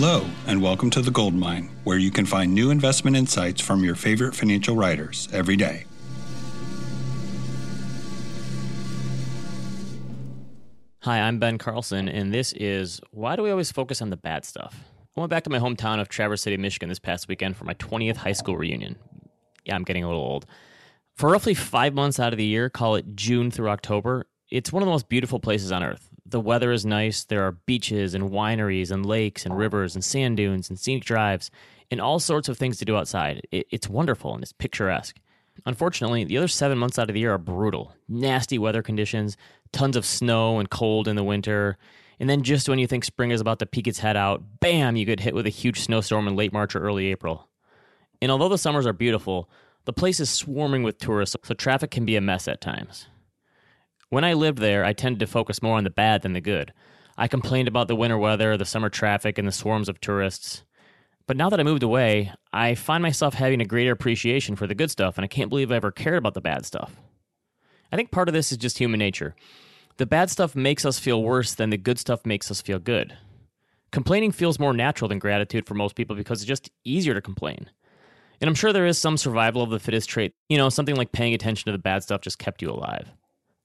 Hello, and welcome to the Gold Mine, where you can find new investment insights from your favorite financial writers every day. Hi, I'm Ben Carlson, and this is Why Do We Always Focus on the Bad Stuff? I went back to my hometown of Traverse City, Michigan this past weekend for my 20th high school reunion. Yeah, I'm getting a little old. For roughly five months out of the year, call it June through October, it's one of the most beautiful places on earth. The weather is nice. There are beaches and wineries and lakes and rivers and sand dunes and scenic drives and all sorts of things to do outside. it's wonderful and it's picturesque. Unfortunately, the other seven months out of the year are brutal. Nasty weather conditions, tons of snow and cold in the winter. And then just when you think spring is about to peek its head out, bam, you get hit with a huge snowstorm in late March or early April. And although the summers are beautiful, the place is swarming with tourists, so traffic can be a mess at times. When I lived there, I tended to focus more on the bad than the good. I complained about the winter weather, the summer traffic, and the swarms of tourists. But now that I moved away, I find myself having a greater appreciation for the good stuff, and I can't believe I ever cared about the bad stuff. I think part of this is just human nature. The bad stuff makes us feel worse than the good stuff makes us feel good. Complaining feels more natural than gratitude for most people because it's just easier to complain. And I'm sure there is some survival of the fittest trait. You know, something like paying attention to the bad stuff just kept you alive.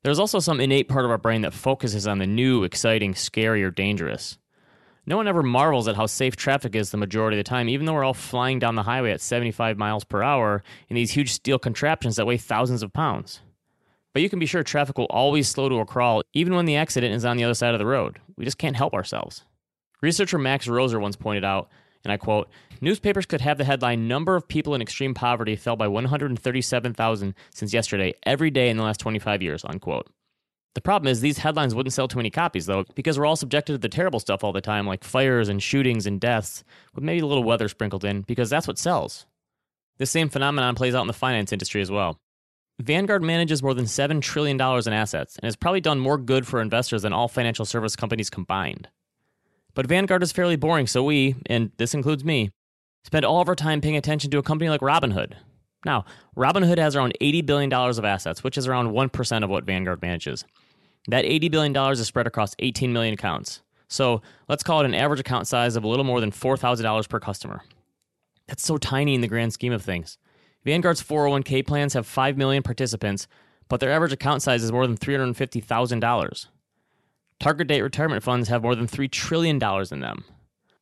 There's also some innate part of our brain that focuses on the new, exciting, scary, or dangerous. No one ever marvels at how safe traffic is the majority of the time, even though we're all flying down the highway at 75 miles per hour in these huge steel contraptions that weigh thousands of pounds. But you can be sure traffic will always slow to a crawl, even when the accident is on the other side of the road. We just can't help ourselves. Researcher Max Roser once pointed out and I quote, Newspapers could have the headline Number of people in extreme poverty fell by 137,000 since yesterday, every day in the last 25 years, unquote. The problem is these headlines wouldn't sell too many copies, though, because we're all subjected to the terrible stuff all the time, like fires and shootings and deaths, with maybe a little weather sprinkled in, because that's what sells. This same phenomenon plays out in the finance industry as well. Vanguard manages more than $7 trillion in assets and has probably done more good for investors than all financial service companies combined. But Vanguard is fairly boring, so we, and this includes me, spend all of our time paying attention to a company like Robinhood. Now, Robinhood has around $80 billion of assets, which is around 1% of what Vanguard manages. That $80 billion is spread across 18 million accounts. So let's call it an average account size of a little more than $4,000 per customer. That's so tiny in the grand scheme of things. Vanguard's 401k plans have 5 million participants, but their average account size is more than $350,000. Target date retirement funds have more than $3 trillion in them.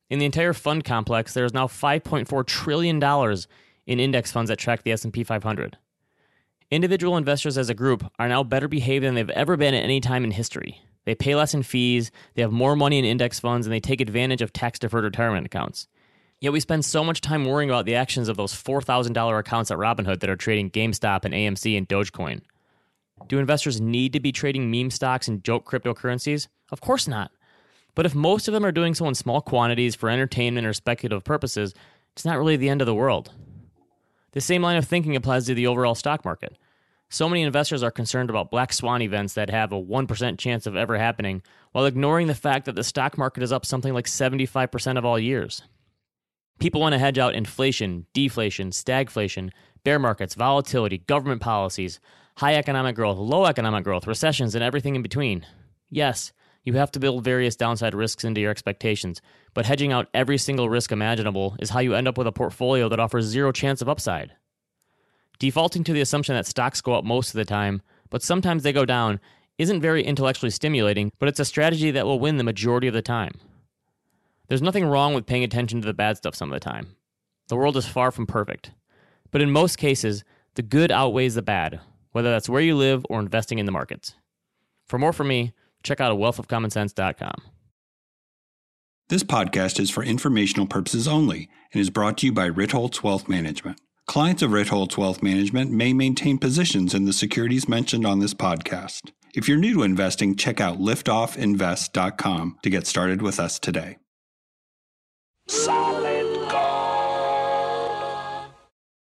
In the entire fund complex, there is now $5.4 trillion in index funds that track the S&P 500. Individual investors as a group are now better behaved than they've ever been at any time in history. They pay less in fees, they have more money in index funds, and they take advantage of tax deferred retirement accounts. Yet we spend so much time worrying about the actions of those $4,000 accounts at Robinhood that are trading GameStop and AMC and Dogecoin. Do investors need to be trading meme stocks and joke cryptocurrencies? Of course not. But if most of them are doing so in small quantities for entertainment or speculative purposes, it's not really the end of the world. The same line of thinking applies to the overall stock market. So many investors are concerned about black swan events that have a 1% chance of ever happening, while ignoring the fact that the stock market is up something like 75% of all years. People want to hedge out inflation, deflation, stagflation, bear markets, volatility, government policies, high economic growth, low economic growth, recessions, and everything in between. Yes, you have to build various downside risks into your expectations, but hedging out every single risk imaginable is how you end up with a portfolio that offers zero chance of upside. Defaulting to the assumption that stocks go up most of the time, but sometimes they go down, isn't very intellectually stimulating, but it's a strategy that will win the majority of the time. There's nothing wrong with paying attention to the bad stuff some of the time. The world is far from perfect. But in most cases, the good outweighs the bad, whether that's where you live or investing in the markets. For more from me, check out wealthofcommonsense.com. This podcast is for informational purposes only and is brought to you by Ritholtz Wealth Management. Clients of Ritholtz Wealth Management may maintain positions in the securities mentioned on this podcast. If you're new to investing, check out liftoffinvest.com to get started with us today. Solid.